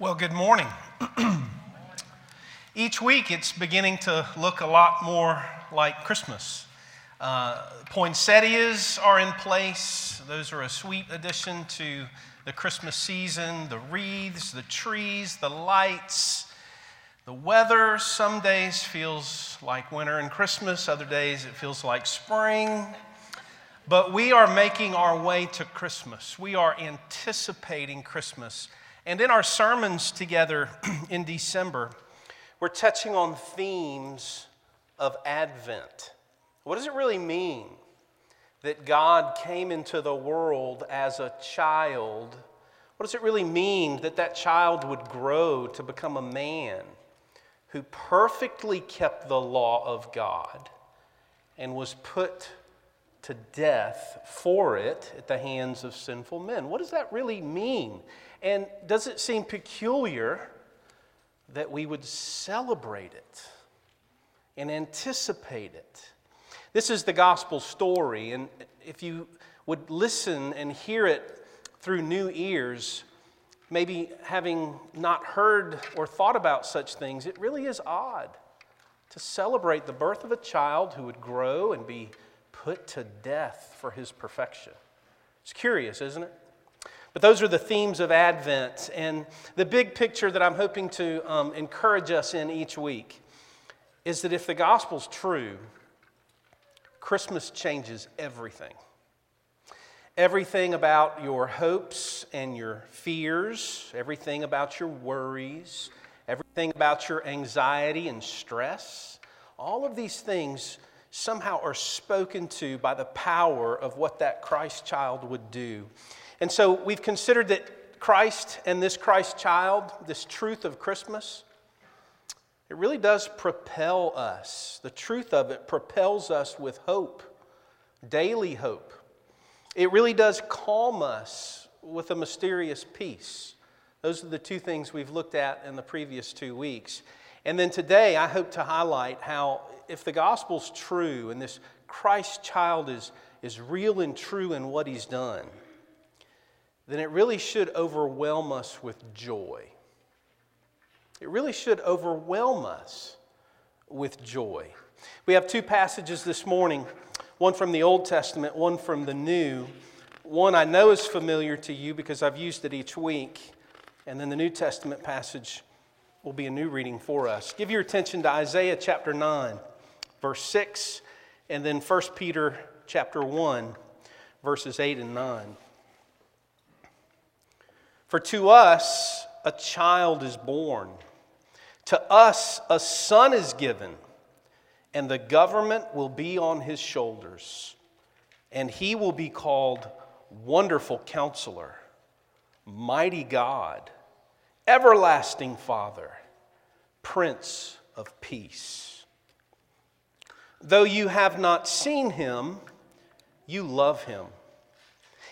Well, good morning. Each week it's beginning to look a lot more like Christmas. Uh, poinsettias are in place, those are a sweet addition to the Christmas season. The wreaths, the trees, the lights, the weather. Some days feels like winter and Christmas, other days it feels like spring. But we are making our way to Christmas. We are anticipating Christmas. And in our sermons together in December, we're touching on themes of Advent. What does it really mean that God came into the world as a child? What does it really mean that that child would grow to become a man who perfectly kept the law of God and was put to death for it at the hands of sinful men? What does that really mean? And does it seem peculiar that we would celebrate it and anticipate it? This is the gospel story, and if you would listen and hear it through new ears, maybe having not heard or thought about such things, it really is odd to celebrate the birth of a child who would grow and be put to death for his perfection. It's curious, isn't it? But those are the themes of Advent. And the big picture that I'm hoping to um, encourage us in each week is that if the gospel's true, Christmas changes everything. Everything about your hopes and your fears, everything about your worries, everything about your anxiety and stress, all of these things somehow are spoken to by the power of what that Christ child would do. And so we've considered that Christ and this Christ child, this truth of Christmas, it really does propel us. The truth of it propels us with hope, daily hope. It really does calm us with a mysterious peace. Those are the two things we've looked at in the previous two weeks. And then today, I hope to highlight how, if the gospel's true and this Christ child is, is real and true in what he's done, then it really should overwhelm us with joy. It really should overwhelm us with joy. We have two passages this morning one from the Old Testament, one from the New. One I know is familiar to you because I've used it each week. And then the New Testament passage will be a new reading for us. Give your attention to Isaiah chapter 9, verse 6, and then 1 Peter chapter 1, verses 8 and 9. For to us a child is born, to us a son is given, and the government will be on his shoulders, and he will be called Wonderful Counselor, Mighty God, Everlasting Father, Prince of Peace. Though you have not seen him, you love him.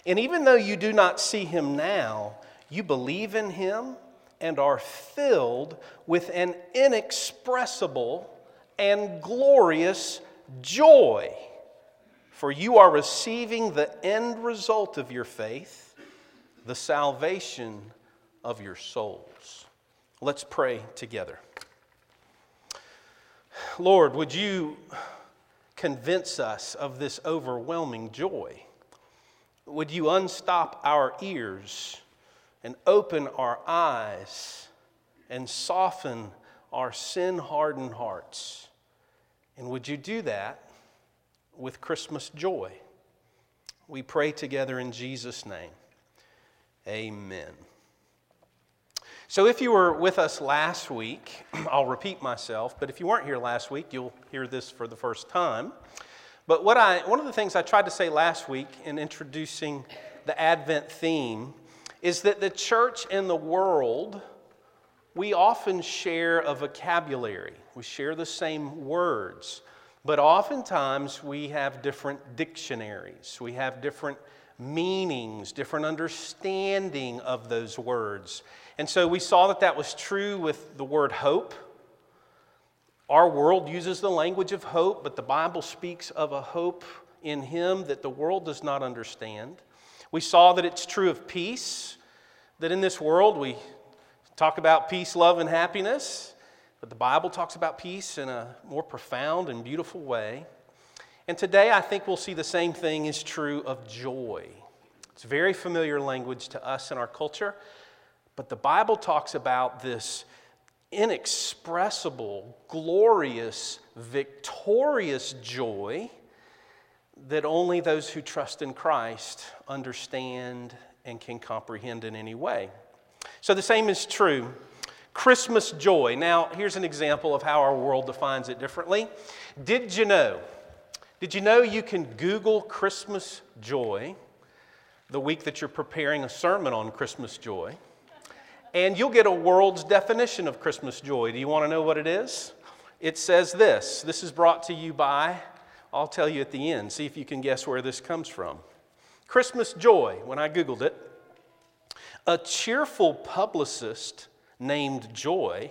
And even though you do not see him now, you believe in him and are filled with an inexpressible and glorious joy. For you are receiving the end result of your faith, the salvation of your souls. Let's pray together. Lord, would you convince us of this overwhelming joy? Would you unstop our ears? And open our eyes and soften our sin hardened hearts. And would you do that with Christmas joy? We pray together in Jesus' name. Amen. So, if you were with us last week, I'll repeat myself, but if you weren't here last week, you'll hear this for the first time. But what I, one of the things I tried to say last week in introducing the Advent theme is that the church and the world, we often share a vocabulary. We share the same words, but oftentimes we have different dictionaries. We have different meanings, different understanding of those words. And so we saw that that was true with the word hope. Our world uses the language of hope, but the Bible speaks of a hope in Him that the world does not understand. We saw that it's true of peace, that in this world we Talk about peace, love, and happiness, but the Bible talks about peace in a more profound and beautiful way. And today I think we'll see the same thing is true of joy. It's very familiar language to us in our culture, but the Bible talks about this inexpressible, glorious, victorious joy that only those who trust in Christ understand and can comprehend in any way. So the same is true. Christmas joy. Now, here's an example of how our world defines it differently. Did you know? Did you know you can Google Christmas joy the week that you're preparing a sermon on Christmas joy? And you'll get a world's definition of Christmas joy. Do you want to know what it is? It says this. This is brought to you by I'll tell you at the end. See if you can guess where this comes from. Christmas joy, when I Googled it, a cheerful publicist named Joy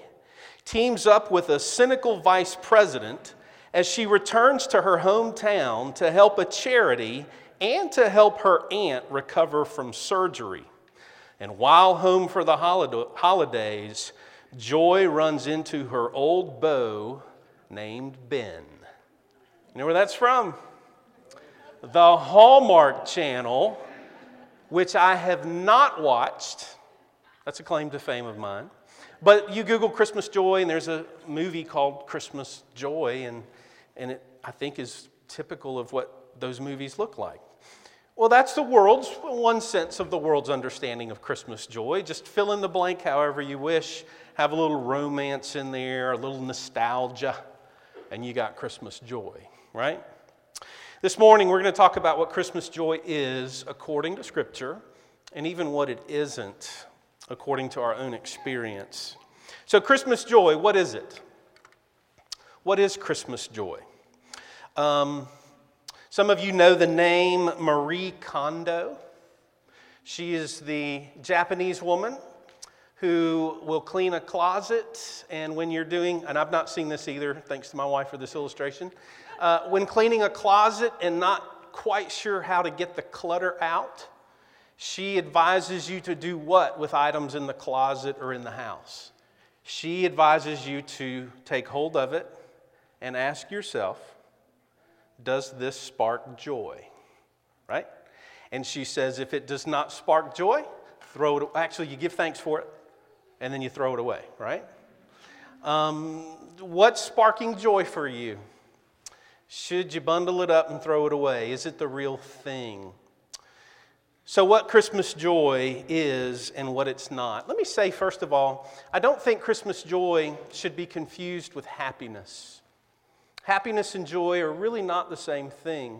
teams up with a cynical vice president as she returns to her hometown to help a charity and to help her aunt recover from surgery. And while home for the holidays, Joy runs into her old beau named Ben. You know where that's from? The Hallmark Channel, which I have not watched. That's a claim to fame of mine. But you Google Christmas Joy, and there's a movie called Christmas Joy, and, and it, I think, is typical of what those movies look like. Well, that's the world's, one sense of the world's understanding of Christmas joy. Just fill in the blank however you wish. Have a little romance in there, a little nostalgia, and you got Christmas joy right? This morning, we're going to talk about what Christmas joy is according to Scripture and even what it isn't according to our own experience. So, Christmas joy, what is it? What is Christmas joy? Um, some of you know the name Marie Kondo. She is the Japanese woman who will clean a closet. And when you're doing, and I've not seen this either, thanks to my wife for this illustration. Uh, when cleaning a closet and not quite sure how to get the clutter out, she advises you to do what with items in the closet or in the house? She advises you to take hold of it and ask yourself, does this spark joy? Right? And she says, if it does not spark joy, throw it. Actually, you give thanks for it, and then you throw it away. Right? Um, what's sparking joy for you? Should you bundle it up and throw it away? Is it the real thing? So, what Christmas joy is and what it's not. Let me say, first of all, I don't think Christmas joy should be confused with happiness. Happiness and joy are really not the same thing.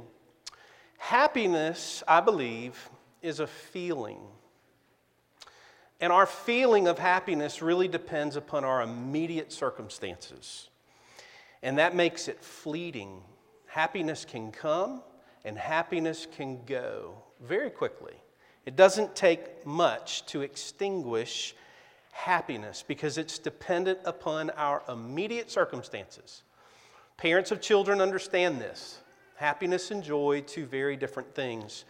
Happiness, I believe, is a feeling. And our feeling of happiness really depends upon our immediate circumstances. And that makes it fleeting happiness can come and happiness can go very quickly. It doesn't take much to extinguish happiness because it's dependent upon our immediate circumstances. Parents of children understand this. Happiness and joy, two very different things.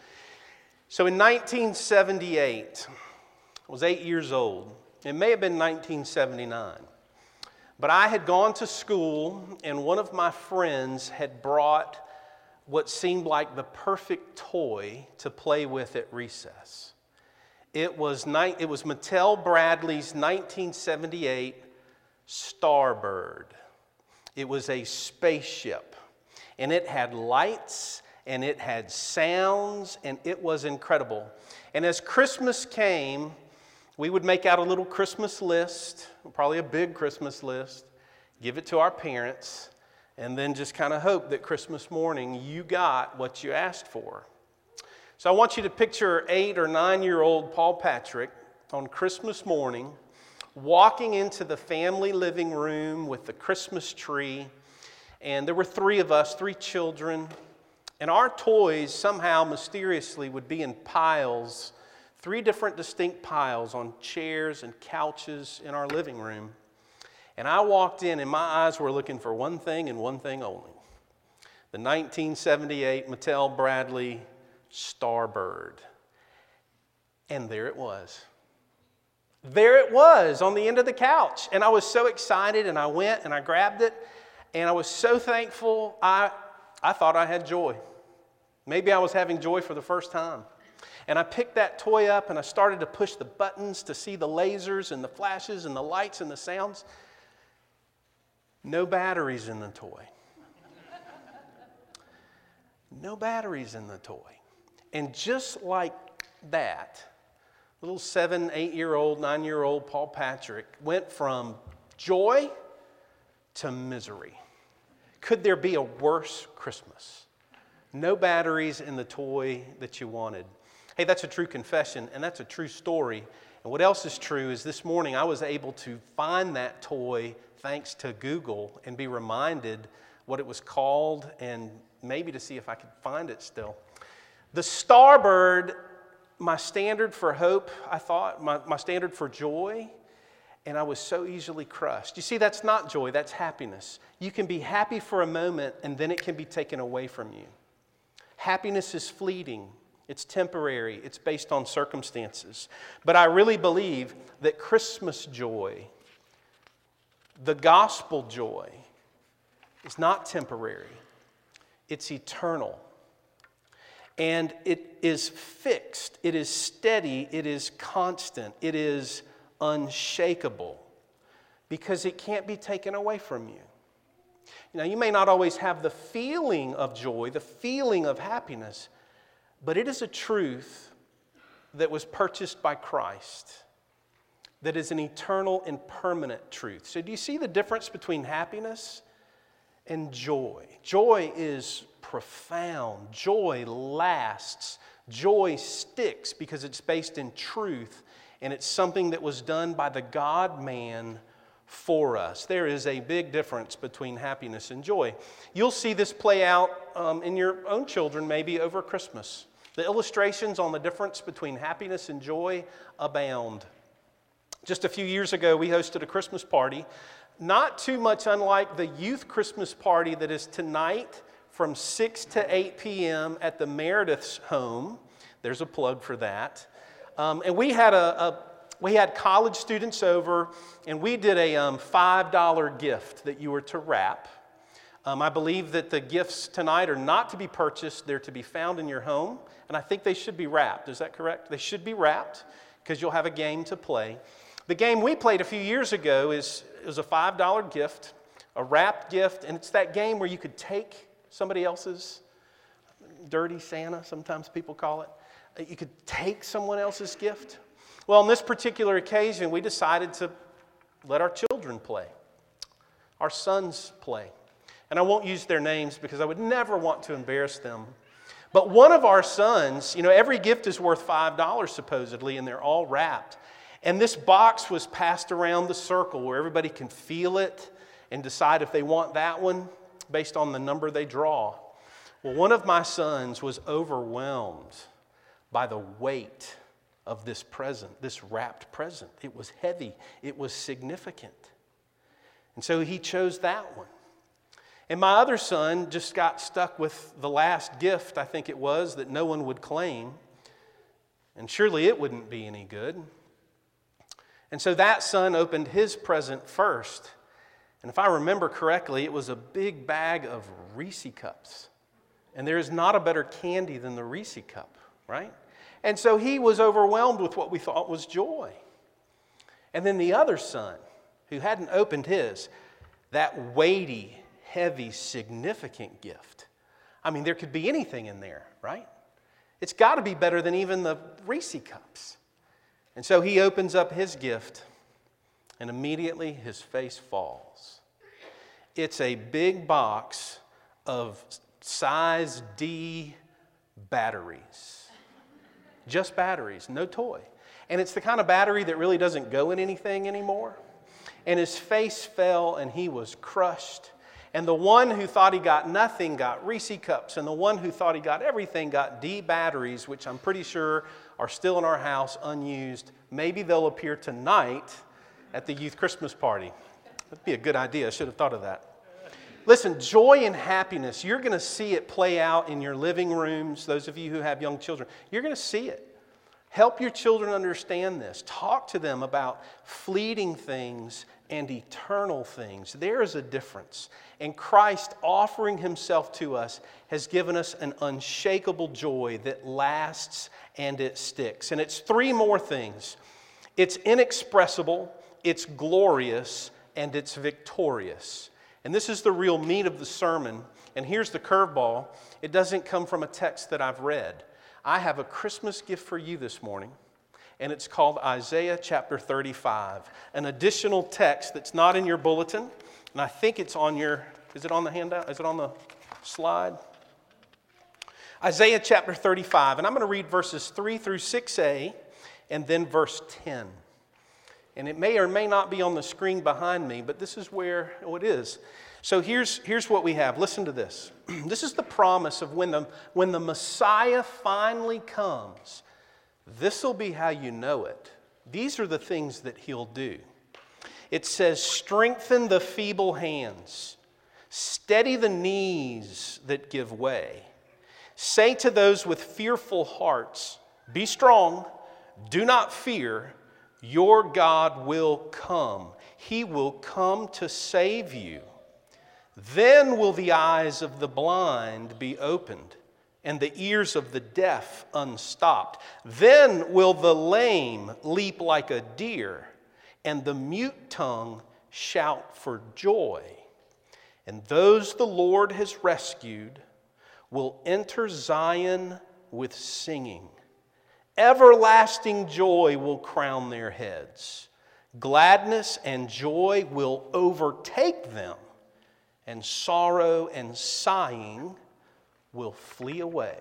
So in 1978, I was eight years old. It may have been 1979. But I had gone to school, and one of my friends had brought what seemed like the perfect toy to play with at recess. It was, ni- it was Mattel Bradley's 1978 Starbird. It was a spaceship, and it had lights and it had sounds, and it was incredible. And as Christmas came, we would make out a little Christmas list, probably a big Christmas list, give it to our parents, and then just kind of hope that Christmas morning you got what you asked for. So I want you to picture eight or nine year old Paul Patrick on Christmas morning walking into the family living room with the Christmas tree. And there were three of us, three children, and our toys somehow mysteriously would be in piles three different distinct piles on chairs and couches in our living room. And I walked in, and my eyes were looking for one thing and one thing only the 1978 Mattel Bradley Starbird. And there it was. there it was on the end of the couch. And I was so excited, and I went and I grabbed it, and I was so thankful. I, I thought I had joy. Maybe I was having joy for the first time. And I picked that toy up and I started to push the buttons to see the lasers and the flashes and the lights and the sounds. No batteries in the toy. no batteries in the toy. And just like that, little seven, eight year old, nine year old Paul Patrick went from joy to misery. Could there be a worse Christmas? No batteries in the toy that you wanted. Hey, that's a true confession, and that's a true story. And what else is true is this morning I was able to find that toy thanks to Google and be reminded what it was called and maybe to see if I could find it still. The Starbird, my standard for hope, I thought, my, my standard for joy, and I was so easily crushed. You see, that's not joy, that's happiness. You can be happy for a moment and then it can be taken away from you. Happiness is fleeting, it's temporary, it's based on circumstances. But I really believe that Christmas joy, the gospel joy, is not temporary, it's eternal. And it is fixed, it is steady, it is constant, it is unshakable because it can't be taken away from you. Now, you may not always have the feeling of joy, the feeling of happiness, but it is a truth that was purchased by Christ, that is an eternal and permanent truth. So, do you see the difference between happiness and joy? Joy is profound, joy lasts, joy sticks because it's based in truth, and it's something that was done by the God man for us. There is a big difference between happiness and joy. You'll see this play out um, in your own children maybe over Christmas. The illustrations on the difference between happiness and joy abound. Just a few years ago, we hosted a Christmas party, not too much unlike the youth Christmas party that is tonight from 6 to 8 p.m. at the Meredith's home. There's a plug for that. Um, and we had a, a we had college students over, and we did a um, $5 gift that you were to wrap. Um, I believe that the gifts tonight are not to be purchased, they're to be found in your home, and I think they should be wrapped. Is that correct? They should be wrapped because you'll have a game to play. The game we played a few years ago is, is a $5 gift, a wrapped gift, and it's that game where you could take somebody else's dirty Santa, sometimes people call it. Uh, you could take someone else's gift well, on this particular occasion, we decided to let our children play, our sons play. And I won't use their names because I would never want to embarrass them. But one of our sons, you know, every gift is worth $5 supposedly, and they're all wrapped. And this box was passed around the circle where everybody can feel it and decide if they want that one based on the number they draw. Well, one of my sons was overwhelmed by the weight of this present, this wrapped present. It was heavy, it was significant. And so he chose that one. And my other son just got stuck with the last gift, I think it was, that no one would claim. And surely it wouldn't be any good. And so that son opened his present first. And if I remember correctly, it was a big bag of Reese cups. And there is not a better candy than the Reese cup, right? And so he was overwhelmed with what we thought was joy. And then the other son, who hadn't opened his, that weighty, heavy, significant gift. I mean, there could be anything in there, right? It's got to be better than even the Reese cups. And so he opens up his gift, and immediately his face falls. It's a big box of size D batteries just batteries, no toy. And it's the kind of battery that really doesn't go in anything anymore. And his face fell and he was crushed. And the one who thought he got nothing got Reese cups, and the one who thought he got everything got D batteries, which I'm pretty sure are still in our house unused. Maybe they'll appear tonight at the youth Christmas party. That'd be a good idea. I should have thought of that. Listen, joy and happiness, you're going to see it play out in your living rooms, those of you who have young children. You're going to see it. Help your children understand this. Talk to them about fleeting things and eternal things. There is a difference. And Christ offering himself to us has given us an unshakable joy that lasts and it sticks. And it's three more things it's inexpressible, it's glorious, and it's victorious. And this is the real meat of the sermon. And here's the curveball it doesn't come from a text that I've read. I have a Christmas gift for you this morning, and it's called Isaiah chapter 35, an additional text that's not in your bulletin, and I think it's on your, is it on the handout? Is it on the slide? Isaiah chapter 35, and I'm going to read verses 3 through 6a and then verse 10. And it may or may not be on the screen behind me, but this is where oh, it is. So here's, here's what we have. Listen to this. this is the promise of when the, when the Messiah finally comes. This will be how you know it. These are the things that he'll do. It says, Strengthen the feeble hands, steady the knees that give way. Say to those with fearful hearts, Be strong, do not fear, your God will come. He will come to save you. Then will the eyes of the blind be opened and the ears of the deaf unstopped. Then will the lame leap like a deer and the mute tongue shout for joy. And those the Lord has rescued will enter Zion with singing. Everlasting joy will crown their heads. Gladness and joy will overtake them and sorrow and sighing will flee away.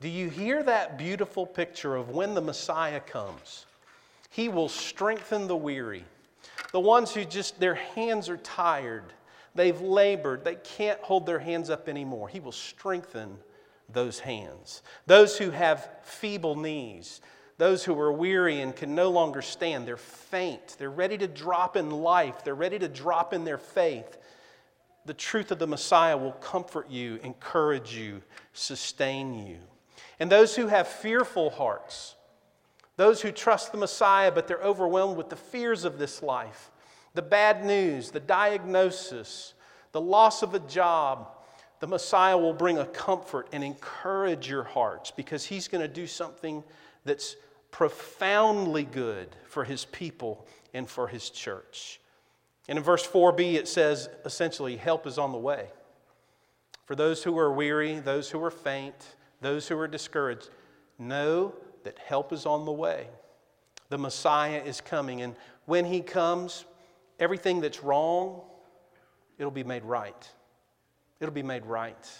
Do you hear that beautiful picture of when the Messiah comes? He will strengthen the weary, the ones who just, their hands are tired, they've labored, they can't hold their hands up anymore. He will strengthen those hands. Those who have feeble knees, those who are weary and can no longer stand, they're faint, they're ready to drop in life, they're ready to drop in their faith the truth of the Messiah will comfort you, encourage you, sustain you. And those who have fearful hearts, those who trust the Messiah but they're overwhelmed with the fears of this life, the bad news, the diagnosis, the loss of a job, the Messiah will bring a comfort and encourage your hearts because he's going to do something that's profoundly good for his people and for his church. And in verse 4b, it says essentially, help is on the way. For those who are weary, those who are faint, those who are discouraged, know that help is on the way. The Messiah is coming. And when he comes, everything that's wrong, it'll be made right. It'll be made right.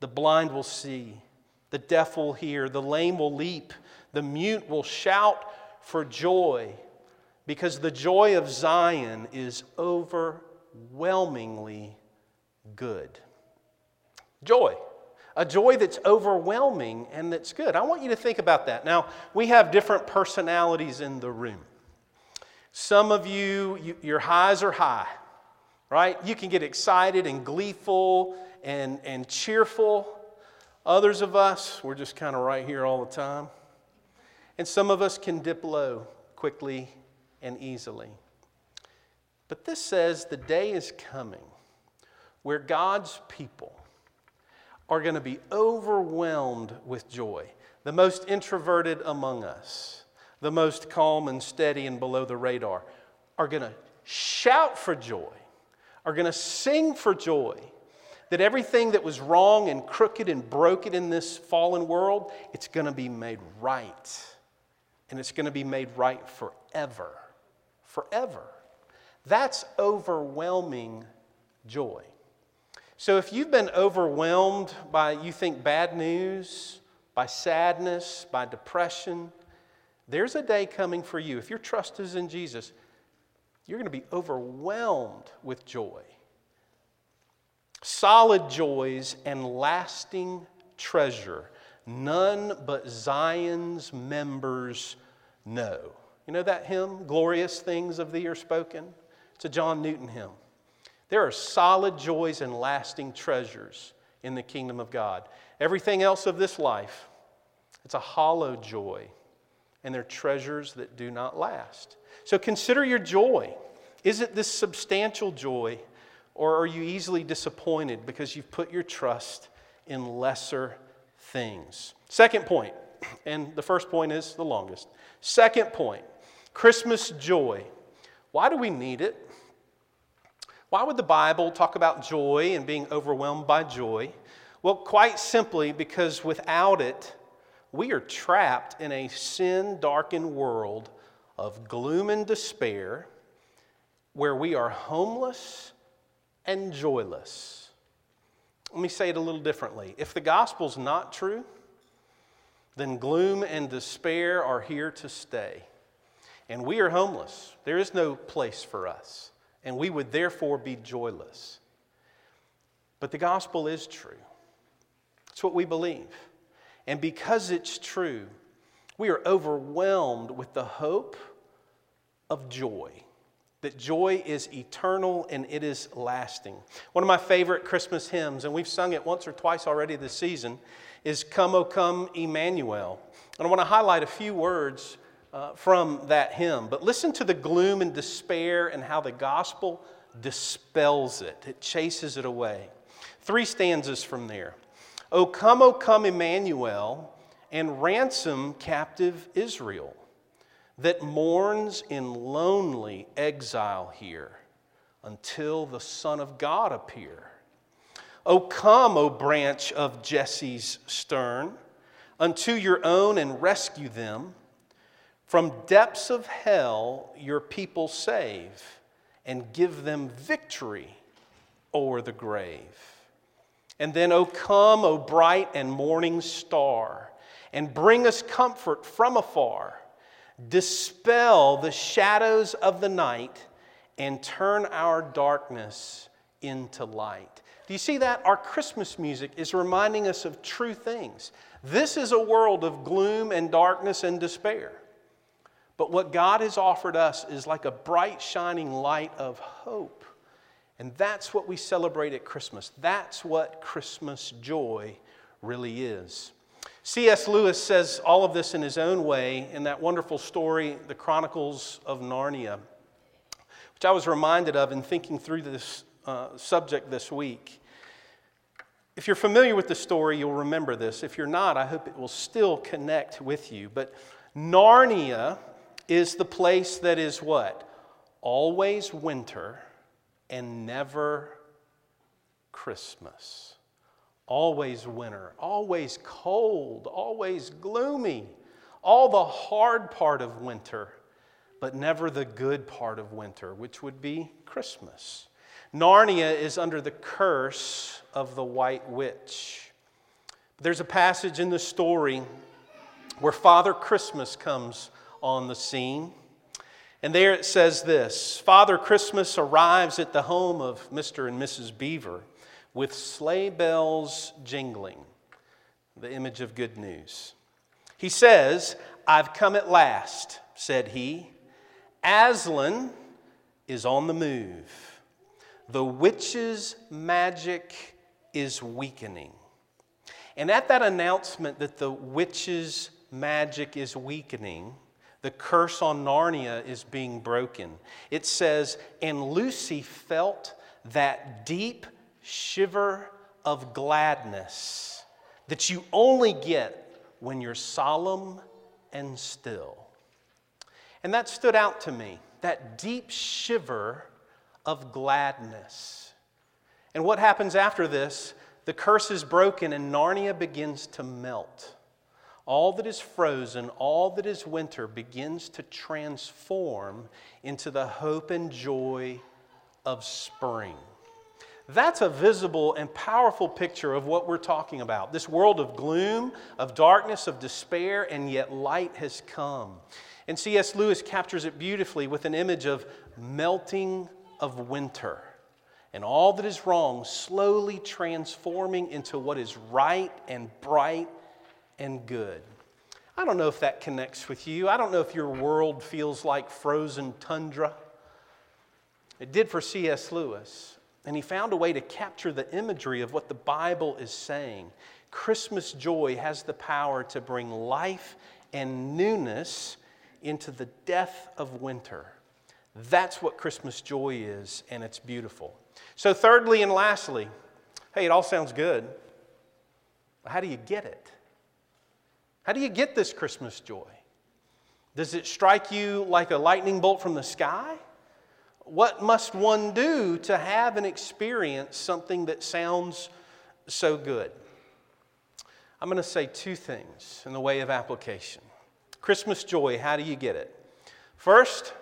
The blind will see, the deaf will hear, the lame will leap, the mute will shout for joy because the joy of Zion is overwhelmingly good. Joy. A joy that's overwhelming and that's good. I want you to think about that. Now, we have different personalities in the room. Some of you, you your highs are high, right? You can get excited and gleeful and, and cheerful. Others of us, we're just kind of right here all the time. And some of us can dip low quickly and easily. But this says the day is coming where God's people are going to be overwhelmed with joy. The most introverted among us, the most calm and steady and below the radar, are going to shout for joy, are going to sing for joy that everything that was wrong and crooked and broken in this fallen world, it's going to be made right. And it's going to be made right forever forever. That's overwhelming joy. So if you've been overwhelmed by, you think, bad news, by sadness, by depression, there's a day coming for you. If your trust is in Jesus, you're going to be overwhelmed with joy. Solid joys and lasting treasure, none but Zion's members know. You know that hymn, Glorious Things of Thee Are Spoken? It's a John Newton hymn. There are solid joys and lasting treasures in the kingdom of God. Everything else of this life, it's a hollow joy and they're treasures that do not last. So consider your joy. Is it this substantial joy, or are you easily disappointed because you've put your trust in lesser things? Second point, and the first point is the longest. Second point Christmas joy. Why do we need it? Why would the Bible talk about joy and being overwhelmed by joy? Well, quite simply because without it, we are trapped in a sin darkened world of gloom and despair where we are homeless and joyless. Let me say it a little differently. If the gospel's not true, then gloom and despair are here to stay. And we are homeless. There is no place for us and we would therefore be joyless. But the gospel is true. It's what we believe. And because it's true, we are overwhelmed with the hope of joy. That joy is eternal and it is lasting. One of my favorite Christmas hymns, and we've sung it once or twice already this season, is Come, O Come, Emmanuel. And I want to highlight a few words uh, from that hymn. But listen to the gloom and despair and how the gospel dispels it, it chases it away. Three stanzas from there. O come, O come, Emmanuel, and ransom captive Israel that mourns in lonely exile here until the Son of God appear. O come, O branch of Jesse's stern, unto your own and rescue them. From depths of hell, your people save and give them victory o'er the grave. And then, O come, O bright and morning star, and bring us comfort from afar. Dispel the shadows of the night and turn our darkness into light. Do you see that? Our Christmas music is reminding us of true things. This is a world of gloom and darkness and despair. But what God has offered us is like a bright, shining light of hope. And that's what we celebrate at Christmas. That's what Christmas joy really is. C.S. Lewis says all of this in his own way in that wonderful story, The Chronicles of Narnia, which I was reminded of in thinking through this uh, subject this week. If you're familiar with the story, you'll remember this. If you're not, I hope it will still connect with you. But Narnia is the place that is what? Always winter and never Christmas. Always winter, always cold, always gloomy. All the hard part of winter, but never the good part of winter, which would be Christmas. Narnia is under the curse of the White Witch. There's a passage in the story where Father Christmas comes on the scene. And there it says this Father Christmas arrives at the home of Mr. and Mrs. Beaver with sleigh bells jingling, the image of good news. He says, I've come at last, said he. Aslan is on the move. The witch's magic is weakening. And at that announcement that the witch's magic is weakening, the curse on Narnia is being broken. It says, And Lucy felt that deep shiver of gladness that you only get when you're solemn and still. And that stood out to me that deep shiver of gladness. And what happens after this? The curse is broken and Narnia begins to melt all that is frozen, all that is winter begins to transform into the hope and joy of spring. That's a visible and powerful picture of what we're talking about. This world of gloom, of darkness, of despair, and yet light has come. And C.S. Lewis captures it beautifully with an image of melting of winter and all that is wrong slowly transforming into what is right and bright and good. I don't know if that connects with you. I don't know if your world feels like frozen tundra. It did for C.S. Lewis. And he found a way to capture the imagery of what the Bible is saying. Christmas joy has the power to bring life and newness into the death of winter. That's what Christmas joy is, and it's beautiful. So, thirdly and lastly, hey, it all sounds good. How do you get it? How do you get this Christmas joy? Does it strike you like a lightning bolt from the sky? What must one do to have and experience something that sounds so good? I'm going to say two things in the way of application. Christmas joy, how do you get it? First,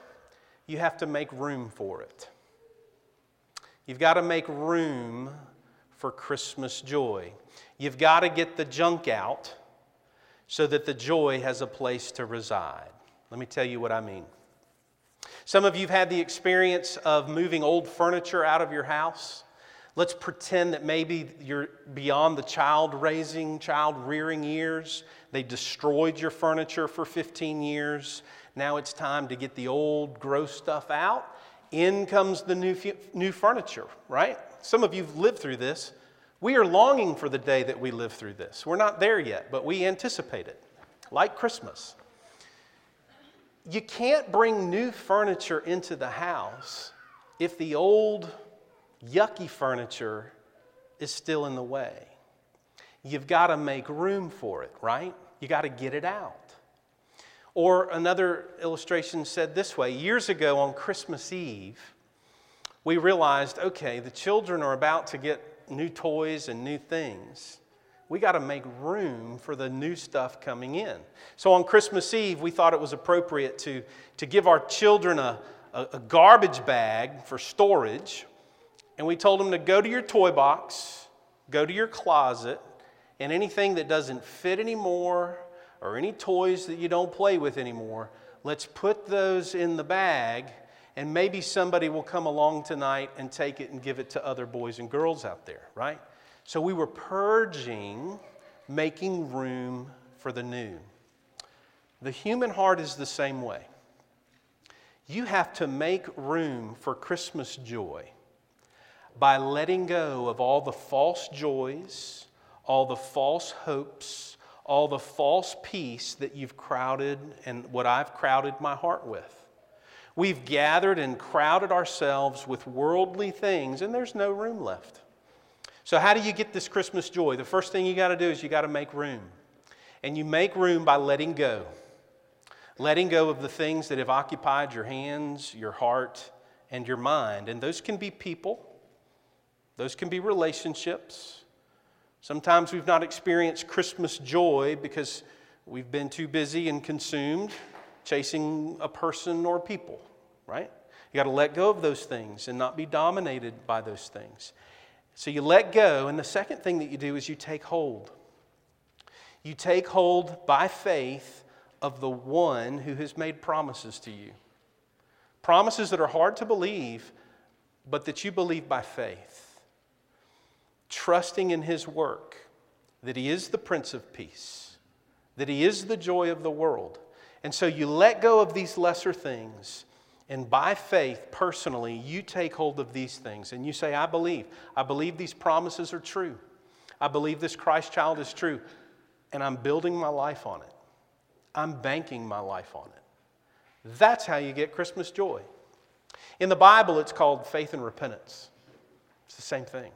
you have to make room for it. You've got to make room for Christmas joy. You've got to get the junk out so that the joy has a place to reside. Let me tell you what I mean. Some of you have had the experience of moving old furniture out of your house. Let's pretend that maybe you're beyond the child raising, child rearing years. They destroyed your furniture for 15 years. Now it's time to get the old, gross stuff out. In comes the new, new furniture, right? Some of you have lived through this. We are longing for the day that we live through this. We're not there yet, but we anticipate it, like Christmas. You can't bring new furniture into the house if the old, yucky furniture is still in the way. You've got to make room for it, right? You got to get it out. Or another illustration said this way years ago on Christmas Eve, we realized okay, the children are about to get new toys and new things. We got to make room for the new stuff coming in. So on Christmas Eve, we thought it was appropriate to, to give our children a, a, a garbage bag for storage. And we told them to go to your toy box, go to your closet, and anything that doesn't fit anymore or any toys that you don't play with anymore, let's put those in the bag, and maybe somebody will come along tonight and take it and give it to other boys and girls out there, right? So we were purging, making room for the new. The human heart is the same way. You have to make room for Christmas joy by letting go of all the false joys, all the false hopes, all the false peace that you've crowded and what I've crowded my heart with. We've gathered and crowded ourselves with worldly things, and there's no room left. So, how do you get this Christmas joy? The first thing you got to do is you got to make room. And you make room by letting go. Letting go of the things that have occupied your hands, your heart, and your mind. And those can be people, those can be relationships, Sometimes we've not experienced Christmas joy because we've been too busy and consumed chasing a person or people, right? You got to let go of those things and not be dominated by those things. So you let go, and the second thing that you do is you take hold. You take hold by faith of the one who has made promises to you. Promises that are hard to believe, but that you believe by faith trusting in His work, that He is the Prince of Peace, that He is the joy of the world. And so you let go of these lesser things, and by faith, personally, you take hold of these things and you say, I believe. I believe these promises are true. I believe this Christ child is true, and I'm building my life on it. I'm banking my life on it. That's how you get Christmas joy. In the Bible, it's called faith and repentance. It's the same thing.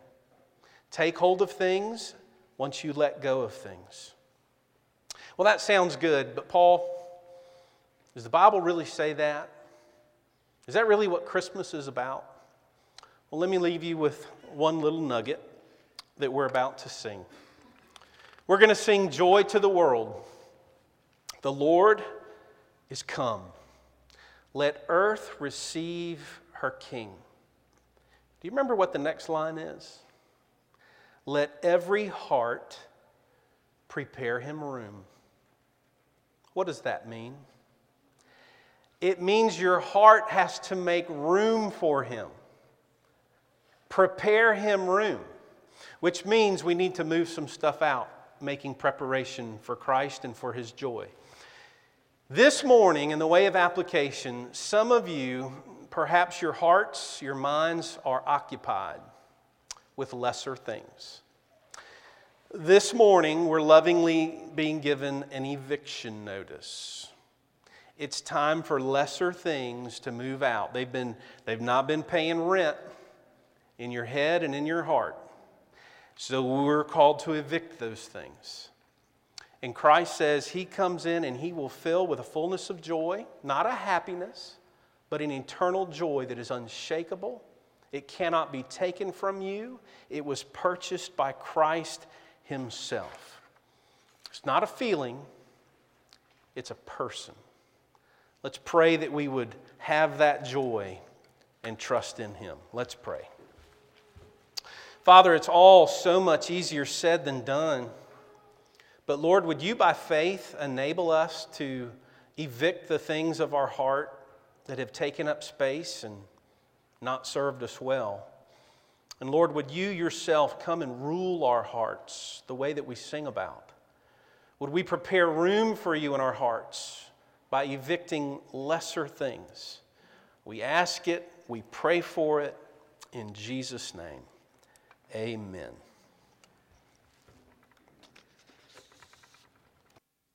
Take hold of things once you let go of things. Well, that sounds good, but Paul, does the Bible really say that? Is that really what Christmas is about? Well, let me leave you with one little nugget that we're about to sing. We're going to sing Joy to the World. The Lord is come. Let earth receive her King. Do you remember what the next line is? Let every heart prepare him room. What does that mean? It means your heart has to make room for him. Prepare him room, which means we need to move some stuff out, making preparation for Christ and for his joy. This morning, in the way of application, some of you, perhaps your hearts, your minds are occupied with lesser things. This morning, we're lovingly being given an eviction notice. It's time for lesser things to move out. They've, been, they've not been paying rent in your head and in your heart. So we're called to evict those things. And Christ says He comes in and He will fill with a fullness of joy, not a happiness, but an eternal joy that is unshakable. It cannot be taken from you. It was purchased by Christ Himself. It's not a feeling, it's a person. Let's pray that we would have that joy and trust in Him. Let's pray. Father, it's all so much easier said than done. But Lord, would you by faith enable us to evict the things of our heart that have taken up space and not served us well? And Lord, would you yourself come and rule our hearts the way that we sing about? Would we prepare room for you in our hearts by evicting lesser things? We ask it, we pray for it in Jesus' name. Amen.